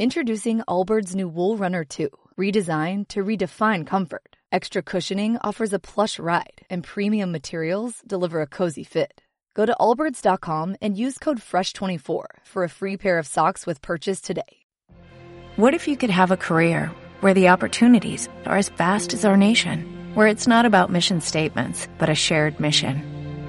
Introducing Allbirds new Wool Runner 2, redesigned to redefine comfort. Extra cushioning offers a plush ride, and premium materials deliver a cozy fit. Go to allbirds.com and use code FRESH24 for a free pair of socks with purchase today. What if you could have a career where the opportunities are as vast as our nation, where it's not about mission statements, but a shared mission?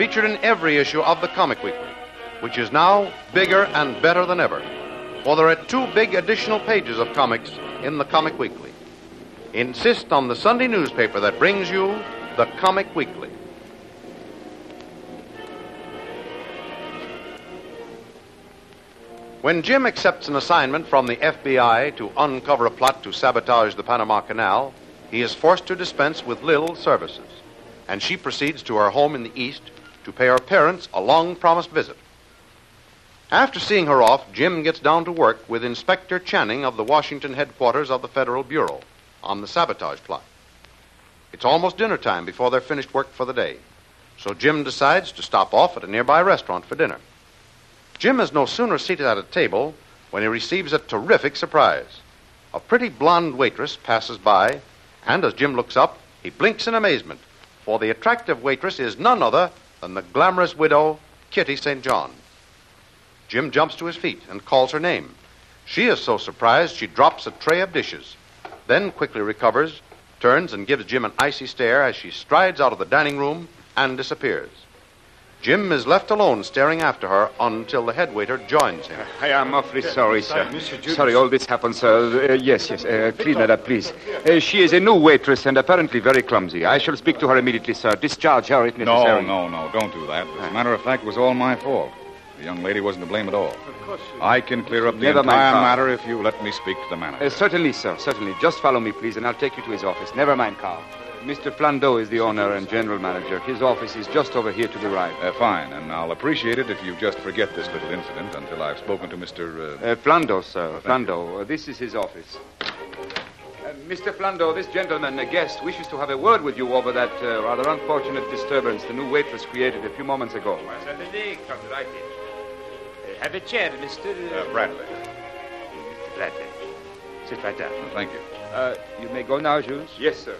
featured in every issue of the Comic Weekly, which is now bigger and better than ever. For there are two big additional pages of comics in the Comic Weekly. Insist on the Sunday newspaper that brings you the Comic Weekly. When Jim accepts an assignment from the FBI to uncover a plot to sabotage the Panama Canal, he is forced to dispense with Lil's services, and she proceeds to her home in the East to pay her parents a long promised visit. After seeing her off, Jim gets down to work with Inspector Channing of the Washington headquarters of the Federal Bureau on the sabotage plot. It's almost dinner time before they're finished work for the day, so Jim decides to stop off at a nearby restaurant for dinner. Jim is no sooner seated at a table when he receives a terrific surprise. A pretty blonde waitress passes by, and as Jim looks up, he blinks in amazement, for the attractive waitress is none other than the glamorous widow, Kitty St. John. Jim jumps to his feet and calls her name. She is so surprised she drops a tray of dishes, then quickly recovers, turns and gives Jim an icy stare as she strides out of the dining room and disappears. Jim is left alone staring after her until the head waiter joins him. I am awfully sorry, sir. Sorry all this happened, sir. Uh, yes, yes. Uh, clean that up, please. Uh, she is a new waitress and apparently very clumsy. I shall speak to her immediately, sir. Discharge her if No, necessary. no, no, no. don't do that. As a matter of fact, it was all my fault. The young lady wasn't to blame at all. Of course. I can clear up the Never entire Carl. matter if you let me speak to the manager. Uh, certainly, sir. Certainly. Just follow me, please, and I'll take you to his office. Never mind, Carl. Mr. Flandot is the owner and general manager. His office is just over here to the right. Uh, fine, and I'll appreciate it if you just forget this little incident until I've spoken to Mr. Uh... Uh, Flandot, sir. Flandot. Uh, this is his office. Uh, Mr. Flandot, this gentleman, a guest, wishes to have a word with you over that uh, rather unfortunate disturbance the new waitress created a few moments ago. Certainly, come right in. Uh, have a chair, Mr. Uh, Bradley. Mr. Bradley. Sit right down. Thank you. Uh, you may go now, Jules. Yes, sir.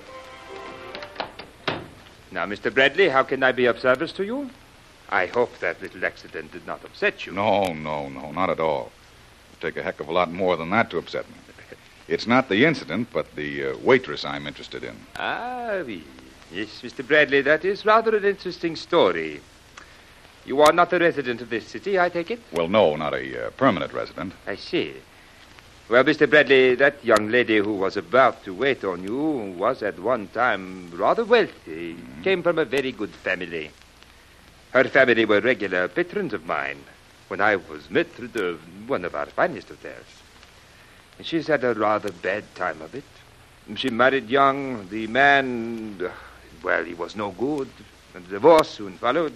Now, Mr. Bradley, how can I be of service to you? I hope that little accident did not upset you. No, no, no, not at all. It'd take a heck of a lot more than that to upset me. It's not the incident, but the uh, waitress I'm interested in. Ah, oui. Yes, Mr. Bradley, that is rather an interesting story. You are not a resident of this city, I take it? Well, no, not a uh, permanent resident. I see. Well, Mr. Bradley, that young lady who was about to wait on you was at one time rather wealthy, mm-hmm. came from a very good family. Her family were regular patrons of mine when I was maitre de one of our finest hotels. And she's had a rather bad time of it. She married young. The man, well, he was no good. And divorce soon followed.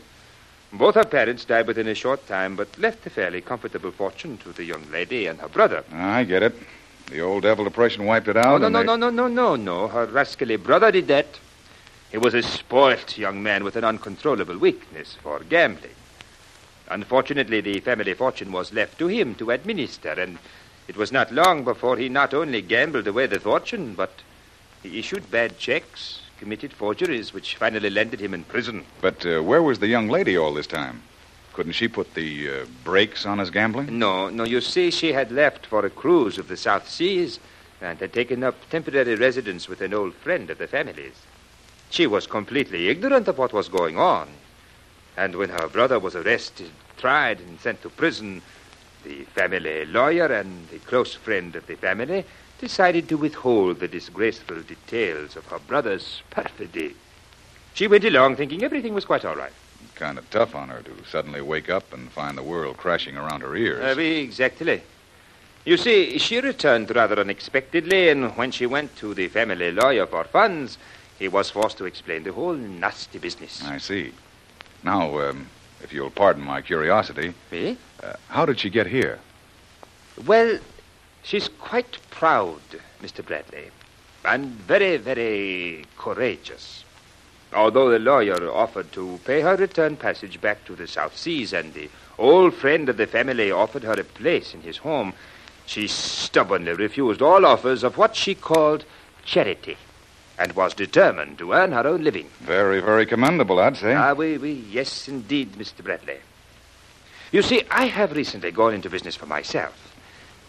Both her parents died within a short time, but left a fairly comfortable fortune to the young lady and her brother. I get it. The old devil depression wiped it Oh, out. no, no, they- no, no, no, no, no. Her rascally brother did that. He was a spoilt young man with an uncontrollable weakness for gambling. Unfortunately, the family fortune was left to him to administer, and it was not long before he not only gambled away the fortune, but he issued bad checks, committed forgeries, which finally landed him in prison. But uh, where was the young lady all this time? Couldn't she put the uh, brakes on his gambling? No, no, you see, she had left for a cruise of the South Seas and had taken up temporary residence with an old friend of the family's. She was completely ignorant of what was going on. And when her brother was arrested, tried, and sent to prison, the family lawyer and a close friend of the family decided to withhold the disgraceful details of her brother's perfidy. She went along thinking everything was quite all right. Kind of tough on her to suddenly wake up and find the world crashing around her ears. Uh, exactly. You see, she returned rather unexpectedly, and when she went to the family lawyer for funds, he was forced to explain the whole nasty business. I see. Now, um, if you'll pardon my curiosity, Me? uh, how did she get here? Well, she's quite proud, Mr. Bradley, and very, very courageous. Although the lawyer offered to pay her return passage back to the South Seas, and the old friend of the family offered her a place in his home, she stubbornly refused all offers of what she called charity, and was determined to earn her own living. Very, very commendable, I'd say. Ah, we, oui, yes, indeed, Mr. Bradley. You see, I have recently gone into business for myself.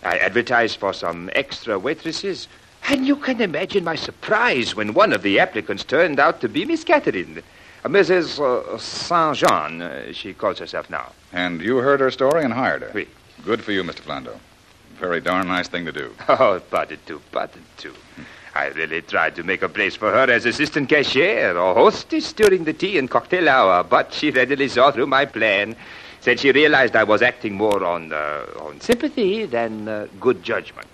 I advertised for some extra waitresses, and you can imagine my surprise when one of the applicants turned out to be Miss Catherine. Mrs. Uh, Saint Jean, uh, she calls herself now. and you heard her story and hired her. Oui. Good for you, Mr. Flando. Very darn nice thing to do. Oh, pardon too, pardon too. I really tried to make a place for her as assistant cashier or hostess during the tea and cocktail hour, but she readily saw through my plan. Said she realized I was acting more on, uh, on sympathy than uh, good judgment.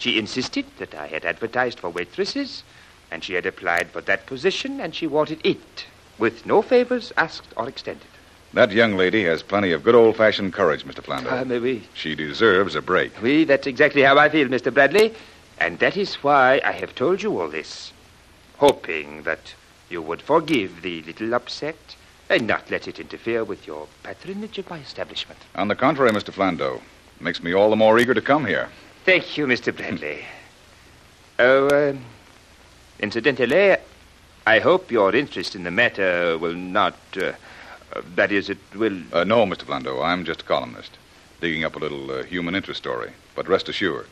She insisted that I had advertised for waitresses, and she had applied for that position, and she wanted it, with no favors asked or extended. That young lady has plenty of good old fashioned courage, Mr. Flando. Ah, maybe. She deserves a break. Oui, that's exactly how I feel, Mr. Bradley. And that is why I have told you all this. Hoping that you would forgive the little upset and not let it interfere with your patronage of my establishment. On the contrary, Mr. Flando, it makes me all the more eager to come here. Thank you, Mr. Bradley. Oh, uh, incidentally, I hope your interest in the matter will not. Uh, that is, it will. Uh, no, Mr. Flando, I'm just a columnist, digging up a little uh, human interest story. But rest assured,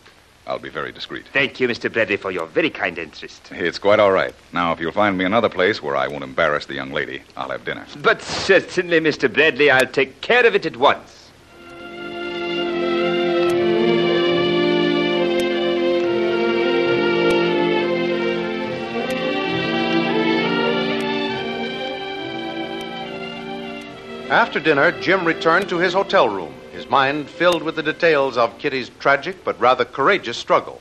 I'll be very discreet. Thank you, Mr. Bradley, for your very kind interest. It's quite all right. Now, if you'll find me another place where I won't embarrass the young lady, I'll have dinner. But certainly, Mr. Bradley, I'll take care of it at once. After dinner, Jim returned to his hotel room, his mind filled with the details of Kitty's tragic but rather courageous struggle.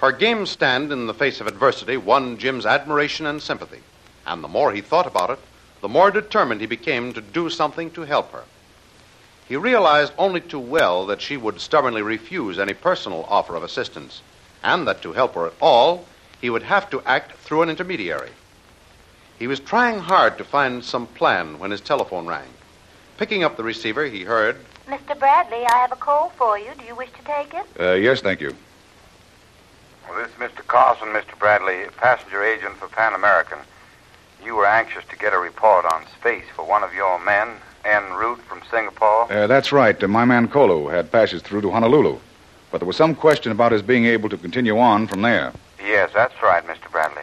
Her game stand in the face of adversity won Jim's admiration and sympathy, and the more he thought about it, the more determined he became to do something to help her. He realized only too well that she would stubbornly refuse any personal offer of assistance, and that to help her at all, he would have to act through an intermediary. He was trying hard to find some plan when his telephone rang. Picking up the receiver, he heard, Mr. Bradley, I have a call for you. Do you wish to take it? Uh, yes, thank you. Well, this is Mr. Carlson, Mr. Bradley, passenger agent for Pan American. You were anxious to get a report on space for one of your men, en route from Singapore. Uh, that's right. Uh, my man Kolu had passes through to Honolulu. But there was some question about his being able to continue on from there. Yes, that's right, Mr. Bradley.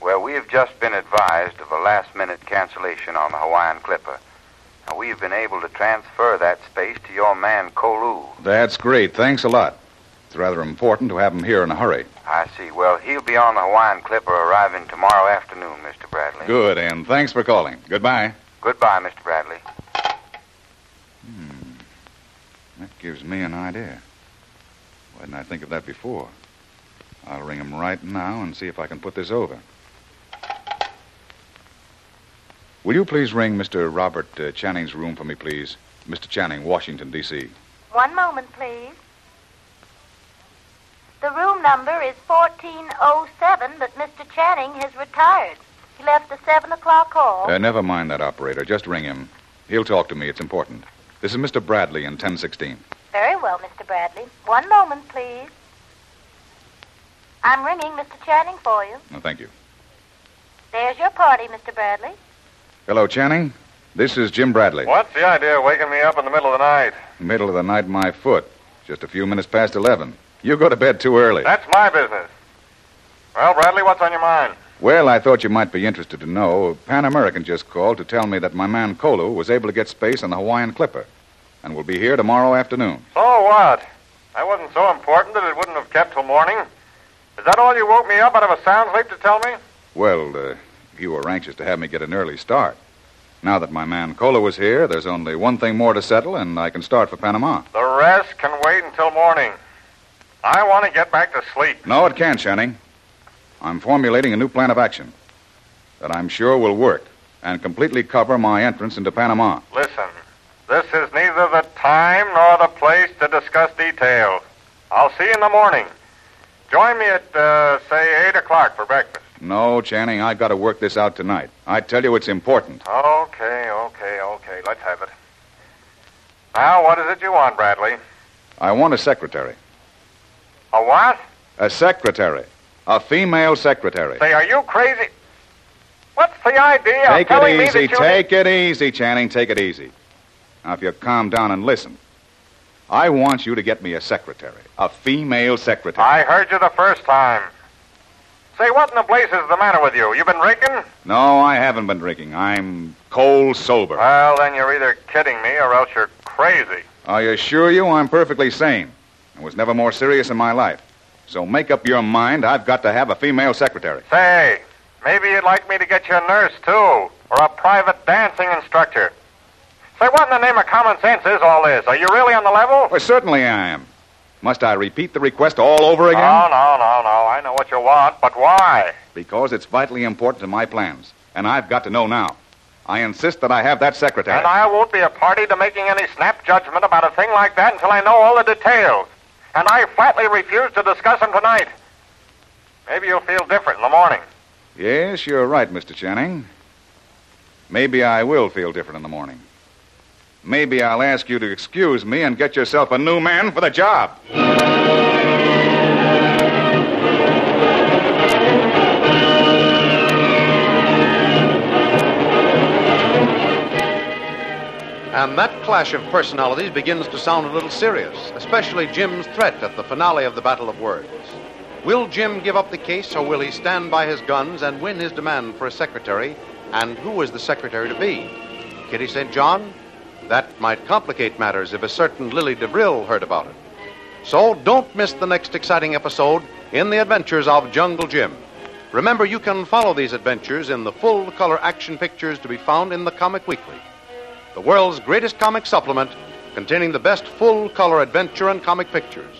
Well, we have just been advised of a last minute cancellation on the Hawaiian Clipper. Now, we've been able to transfer that space to your man, Kolu. That's great. Thanks a lot. It's rather important to have him here in a hurry. I see. Well, he'll be on the Hawaiian Clipper arriving tomorrow afternoon, Mr. Bradley. Good, and thanks for calling. Goodbye. Goodbye, Mr. Bradley. Hmm. That gives me an idea. Why didn't I think of that before? I'll ring him right now and see if I can put this over. Will you please ring Mr. Robert uh, Channing's room for me, please? Mr. Channing, Washington, D.C. One moment, please. The room number is 1407, but Mr. Channing has retired. He left a 7 o'clock call. Uh, never mind that operator. Just ring him. He'll talk to me. It's important. This is Mr. Bradley in 1016. Very well, Mr. Bradley. One moment, please. I'm ringing Mr. Channing for you. No, thank you. There's your party, Mr. Bradley. Hello, Channing. This is Jim Bradley. What's the idea of waking me up in the middle of the night? Middle of the night, my foot. Just a few minutes past 11. You go to bed too early. That's my business. Well, Bradley, what's on your mind? Well, I thought you might be interested to know. Pan American just called to tell me that my man Kolu was able to get space on the Hawaiian Clipper and will be here tomorrow afternoon. So what? That wasn't so important that it wouldn't have kept till morning. Is that all you woke me up out of a sound sleep to tell me? Well, uh, you were anxious to have me get an early start. Now that my man Kolu is here, there's only one thing more to settle, and I can start for Panama. The rest can wait until morning. I want to get back to sleep. No, it can't, Channing. I'm formulating a new plan of action that I'm sure will work and completely cover my entrance into Panama. Listen, this is neither the time nor the place to discuss details. I'll see you in the morning. Join me at, uh, say, 8 o'clock for breakfast. No, Channing, I've got to work this out tonight. I tell you it's important. Okay, okay, okay. Let's have it. Now, what is it you want, Bradley? I want a secretary. A what? A secretary. A female secretary. Say, are you crazy? What's the idea Take telling it me easy. Take it easy, Channing. Take it easy. Now, if you calm down and listen, I want you to get me a secretary, a female secretary. I heard you the first time. Say, what in the blazes is the matter with you? You been drinking? No, I haven't been drinking. I'm cold sober. Well, then you're either kidding me or else you're crazy. I assure you I'm perfectly sane. I was never more serious in my life. So make up your mind. I've got to have a female secretary. Say, maybe you'd like me to get you a nurse, too, or a private dancing instructor. Say, what in the name of common sense is all this? Are you really on the level? Well, certainly I am. Must I repeat the request all over again? No, no, no, no. I know what you want, but why? Because it's vitally important to my plans, and I've got to know now. I insist that I have that secretary. And I won't be a party to making any snap judgment about a thing like that until I know all the details. And I flatly refuse to discuss them tonight. Maybe you'll feel different in the morning. Yes, you're right, Mr. Channing. Maybe I will feel different in the morning. Maybe I'll ask you to excuse me and get yourself a new man for the job. And that clash of personalities begins to sound a little serious, especially Jim's threat at the finale of the Battle of Words. Will Jim give up the case, or will he stand by his guns and win his demand for a secretary? And who is the secretary to be? Kitty St. John? That might complicate matters if a certain Lily DeVril heard about it. So don't miss the next exciting episode in the adventures of Jungle Jim. Remember, you can follow these adventures in the full color action pictures to be found in the Comic Weekly, the world's greatest comic supplement containing the best full color adventure and comic pictures.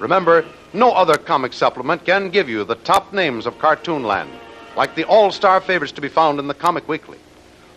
Remember, no other comic supplement can give you the top names of Cartoonland, like the all star favorites to be found in the Comic Weekly.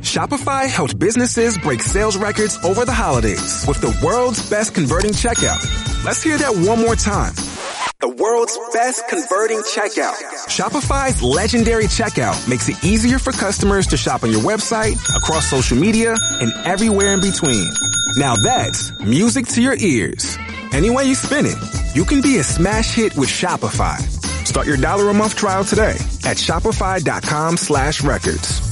Shopify helped businesses break sales records over the holidays with the world's best converting checkout. Let's hear that one more time. The world's best converting checkout. Shopify's legendary checkout makes it easier for customers to shop on your website, across social media, and everywhere in between. Now that's music to your ears. Any way you spin it, you can be a smash hit with Shopify. Start your dollar a month trial today at shopify.com slash records.